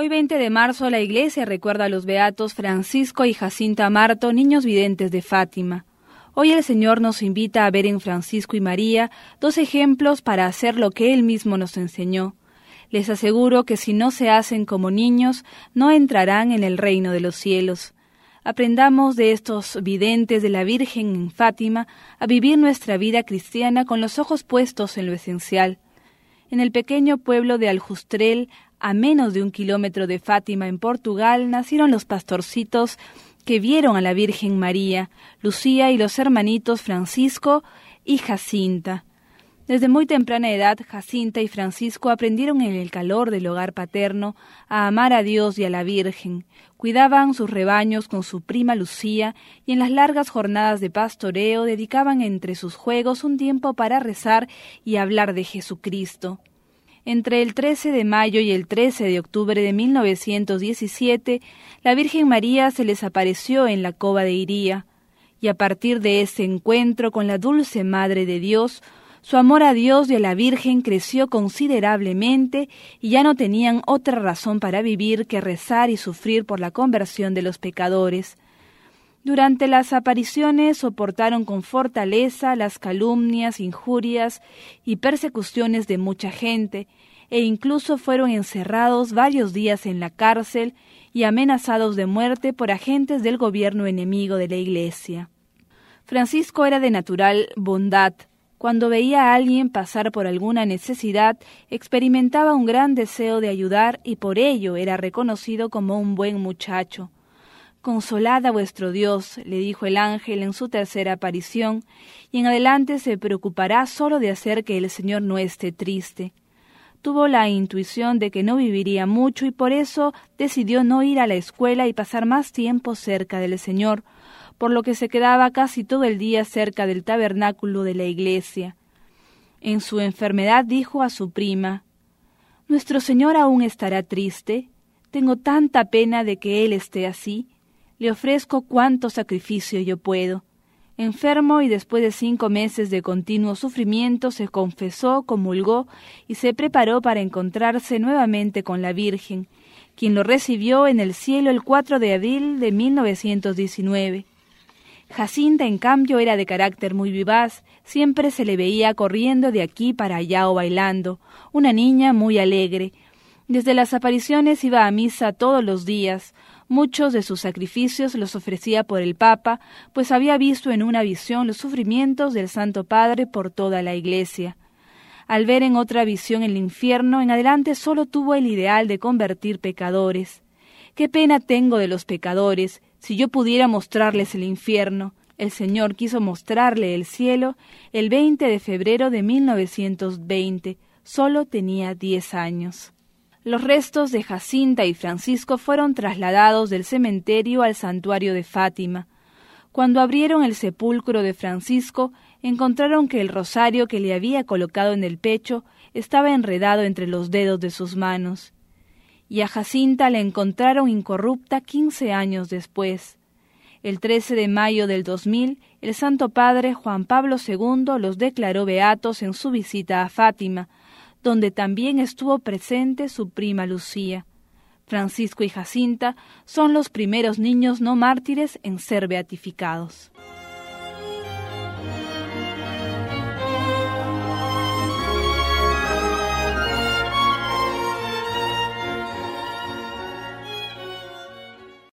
Hoy 20 de marzo la iglesia recuerda a los beatos Francisco y Jacinta Marto, niños videntes de Fátima. Hoy el Señor nos invita a ver en Francisco y María dos ejemplos para hacer lo que Él mismo nos enseñó. Les aseguro que si no se hacen como niños, no entrarán en el reino de los cielos. Aprendamos de estos videntes de la Virgen en Fátima a vivir nuestra vida cristiana con los ojos puestos en lo esencial. En el pequeño pueblo de Aljustrel, a menos de un kilómetro de Fátima en Portugal, nacieron los pastorcitos que vieron a la Virgen María, Lucía y los hermanitos Francisco y Jacinta. Desde muy temprana edad, Jacinta y Francisco aprendieron en el calor del hogar paterno a amar a Dios y a la Virgen, cuidaban sus rebaños con su prima Lucía y en las largas jornadas de pastoreo dedicaban entre sus juegos un tiempo para rezar y hablar de Jesucristo. Entre el 13 de mayo y el 13 de octubre de 1917, la Virgen María se les apareció en la cova de Iría, y a partir de ese encuentro con la dulce Madre de Dios, su amor a Dios y a la Virgen creció considerablemente y ya no tenían otra razón para vivir que rezar y sufrir por la conversión de los pecadores. Durante las apariciones soportaron con fortaleza las calumnias, injurias y persecuciones de mucha gente, e incluso fueron encerrados varios días en la cárcel y amenazados de muerte por agentes del gobierno enemigo de la Iglesia. Francisco era de natural bondad. Cuando veía a alguien pasar por alguna necesidad, experimentaba un gran deseo de ayudar y por ello era reconocido como un buen muchacho. Consolad a vuestro Dios, le dijo el ángel en su tercera aparición, y en adelante se preocupará solo de hacer que el Señor no esté triste. Tuvo la intuición de que no viviría mucho y por eso decidió no ir a la escuela y pasar más tiempo cerca del Señor, por lo que se quedaba casi todo el día cerca del tabernáculo de la iglesia. En su enfermedad dijo a su prima Nuestro Señor aún estará triste. Tengo tanta pena de que Él esté así. Le ofrezco cuanto sacrificio yo puedo. Enfermo y después de cinco meses de continuo sufrimiento se confesó, comulgó y se preparó para encontrarse nuevamente con la Virgen, quien lo recibió en el cielo el 4 de abril de 1919. Jacinta, en cambio, era de carácter muy vivaz, siempre se le veía corriendo de aquí para allá o bailando, una niña muy alegre. Desde las apariciones iba a misa todos los días, Muchos de sus sacrificios los ofrecía por el Papa, pues había visto en una visión los sufrimientos del Santo Padre por toda la Iglesia. Al ver en otra visión el infierno, en adelante solo tuvo el ideal de convertir pecadores. Qué pena tengo de los pecadores, si yo pudiera mostrarles el infierno. El Señor quiso mostrarle el cielo el 20 de febrero de 1920. Solo tenía diez años. Los restos de Jacinta y Francisco fueron trasladados del cementerio al santuario de Fátima. Cuando abrieron el sepulcro de Francisco, encontraron que el rosario que le había colocado en el pecho estaba enredado entre los dedos de sus manos. Y a Jacinta la encontraron incorrupta quince años después. El 13 de mayo del 2000, el Santo Padre Juan Pablo II los declaró beatos en su visita a Fátima, donde también estuvo presente su prima Lucía. Francisco y Jacinta son los primeros niños no mártires en ser beatificados.